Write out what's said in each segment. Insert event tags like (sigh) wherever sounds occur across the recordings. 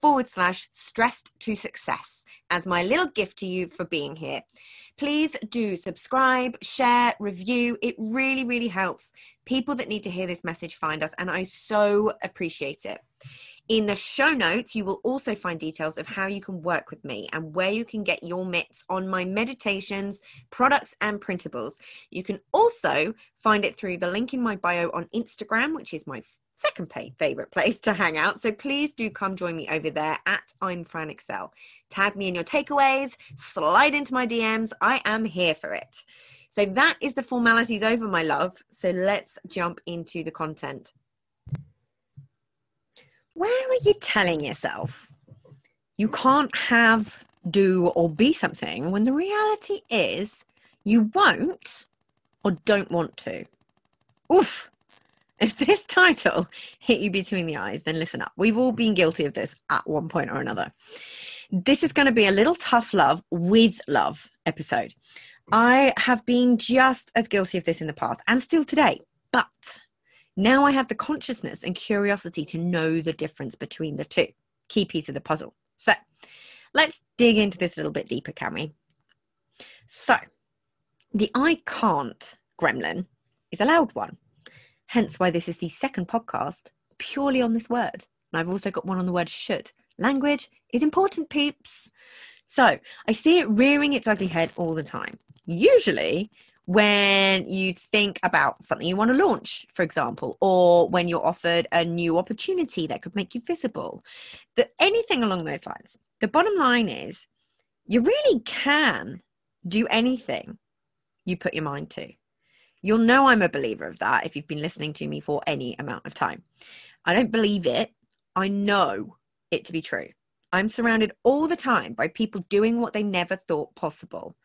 forward slash stressed to success as my little gift to you for being here. Please do subscribe, share, review. It really, really helps people that need to hear this message find us, and I so appreciate it. In the show notes, you will also find details of how you can work with me and where you can get your mitts on my meditations, products, and printables. You can also find it through the link in my bio on Instagram, which is my second favorite place to hang out. So please do come join me over there at I'm Fran Excell. Tag me in your takeaways, slide into my DMs. I am here for it. So that is the formalities over, my love. So let's jump into the content. Where are you telling yourself you can't have, do, or be something when the reality is you won't or don't want to? Oof, if this title hit you between the eyes, then listen up. We've all been guilty of this at one point or another. This is going to be a little tough love with love episode. I have been just as guilty of this in the past and still today, but now I have the consciousness and curiosity to know the difference between the two. Key piece of the puzzle. So let's dig into this a little bit deeper, can we? So, the I can't gremlin is a loud one. Hence why this is the second podcast purely on this word. And I've also got one on the word should. Language is important, peeps. So I see it rearing its ugly head all the time. Usually, when you think about something you want to launch, for example, or when you're offered a new opportunity that could make you visible, that anything along those lines. The bottom line is you really can do anything you put your mind to. You'll know I'm a believer of that if you've been listening to me for any amount of time. I don't believe it, I know it to be true. I'm surrounded all the time by people doing what they never thought possible.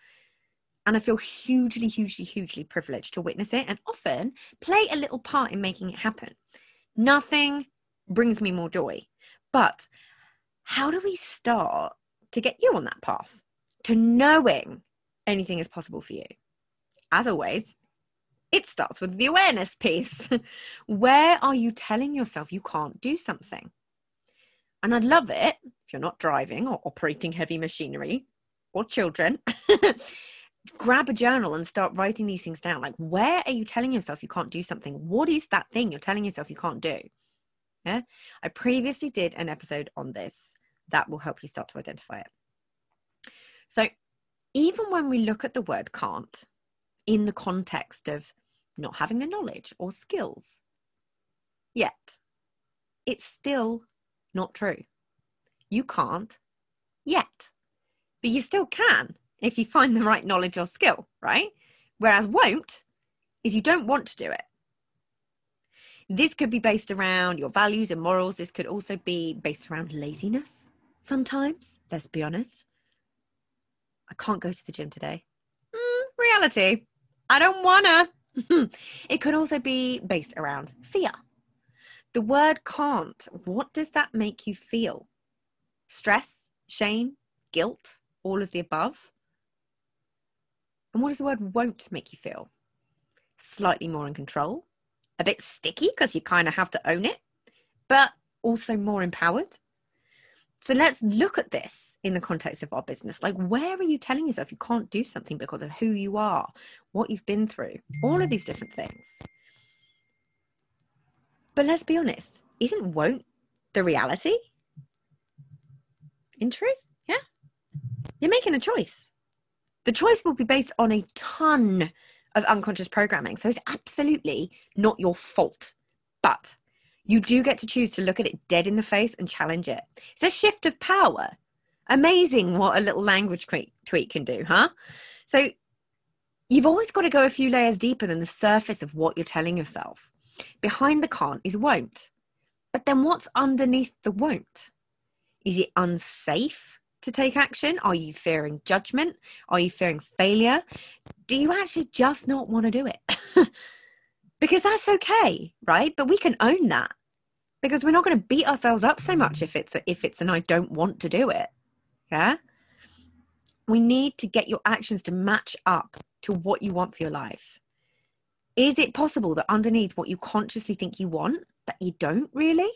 And I feel hugely, hugely, hugely privileged to witness it and often play a little part in making it happen. Nothing brings me more joy. But how do we start to get you on that path to knowing anything is possible for you? As always, it starts with the awareness piece. (laughs) Where are you telling yourself you can't do something? And I'd love it if you're not driving or operating heavy machinery or children. (laughs) grab a journal and start writing these things down. Like, where are you telling yourself you can't do something? What is that thing you're telling yourself you can't do? Yeah. I previously did an episode on this that will help you start to identify it. So, even when we look at the word can't in the context of not having the knowledge or skills. Yet, it's still not true. You can't yet, but you still can if you find the right knowledge or skill, right? Whereas won't is you don't want to do it. This could be based around your values and morals. This could also be based around laziness sometimes. Let's be honest. I can't go to the gym today. Mm, reality. I don't wanna. (laughs) it could also be based around fear. The word can't, what does that make you feel? Stress, shame, guilt, all of the above? And what does the word won't make you feel? Slightly more in control, a bit sticky because you kind of have to own it, but also more empowered. So let's look at this in the context of our business. Like, where are you telling yourself you can't do something because of who you are, what you've been through, all of these different things? But let's be honest, isn't won't the reality? In truth, yeah. You're making a choice. The choice will be based on a ton of unconscious programming. So it's absolutely not your fault. But you do get to choose to look at it dead in the face and challenge it. It's a shift of power, Amazing what a little language tweak can do, huh? So you've always got to go a few layers deeper than the surface of what you're telling yourself. Behind the can't is won't. But then what's underneath the won't? Is it unsafe to take action? Are you fearing judgment? Are you fearing failure? Do you actually just not want to do it? (laughs) because that's okay, right? But we can own that because we're not going to beat ourselves up so much if it's a, if it's an I don't want to do it. Yeah? We need to get your actions to match up to what you want for your life. Is it possible that underneath what you consciously think you want, that you don't really?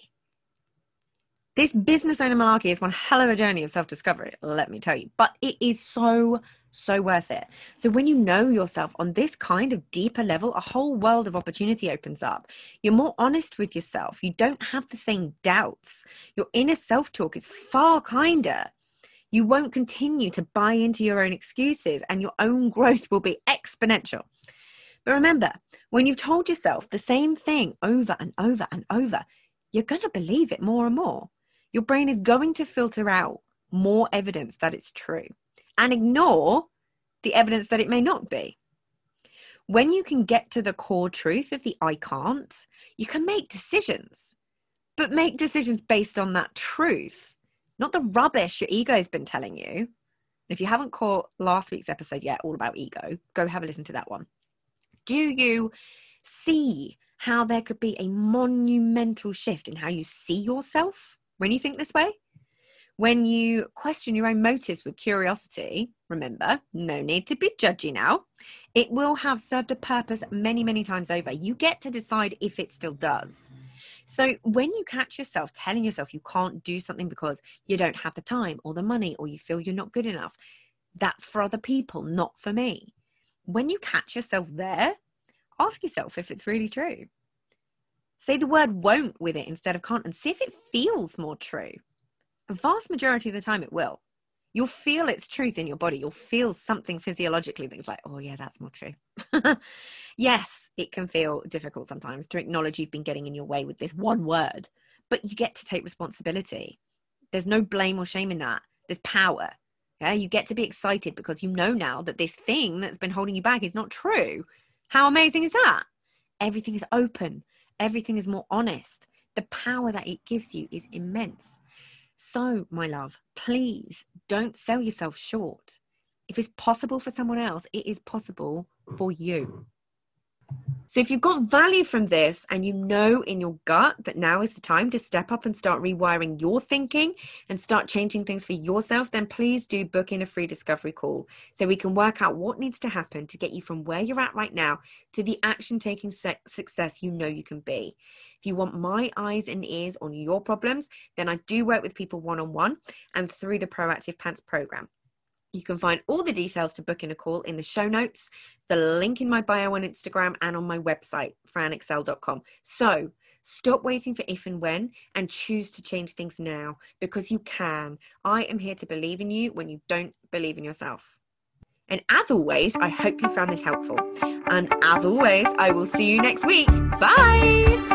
This business owner malarkey is one hell of a journey of self discovery, let me tell you, but it is so, so worth it. So, when you know yourself on this kind of deeper level, a whole world of opportunity opens up. You're more honest with yourself. You don't have the same doubts. Your inner self talk is far kinder. You won't continue to buy into your own excuses, and your own (laughs) growth will be exponential. But remember, when you've told yourself the same thing over and over and over, you're going to believe it more and more your brain is going to filter out more evidence that it's true and ignore the evidence that it may not be. When you can get to the core truth of the I can't, you can make decisions, but make decisions based on that truth, not the rubbish your ego has been telling you. If you haven't caught last week's episode yet, all about ego, go have a listen to that one. Do you see how there could be a monumental shift in how you see yourself? When you think this way. When you question your own motives with curiosity, remember, no need to be judgy now. It will have served a purpose many, many times over. You get to decide if it still does. So when you catch yourself telling yourself you can't do something because you don't have the time or the money or you feel you're not good enough, that's for other people, not for me. When you catch yourself there, ask yourself if it's really true. Say the word won't with it instead of can't and see if it feels more true. A vast majority of the time, it will. You'll feel its truth in your body. You'll feel something physiologically that's like, oh, yeah, that's more true. (laughs) yes, it can feel difficult sometimes to acknowledge you've been getting in your way with this one word, but you get to take responsibility. There's no blame or shame in that. There's power. Yeah, you get to be excited because you know now that this thing that's been holding you back is not true. How amazing is that? Everything is open everything is more honest. The power that it gives you is immense. So, my love, please don't sell yourself short. If it's possible for someone else, it is possible for you. So if you've got value from this and you know in your gut that now is the time to step up and start rewiring your thinking and start changing things for yourself, then please do book in a free discovery call so we can work out what needs to happen to get you from where you're at right now to the action taking success you know you can be. If you want my eyes and ears on your problems, then I do work with people one on one and through the Proactive Pants program. You can find all the details to book in a call in the show notes, the link in my bio on Instagram, and on my website, franexcell.com. So stop waiting for if and when and choose to change things now because you can. I am here to believe in you when you don't believe in yourself. And as always, I hope you found this helpful. And as always, I will see you next week. Bye.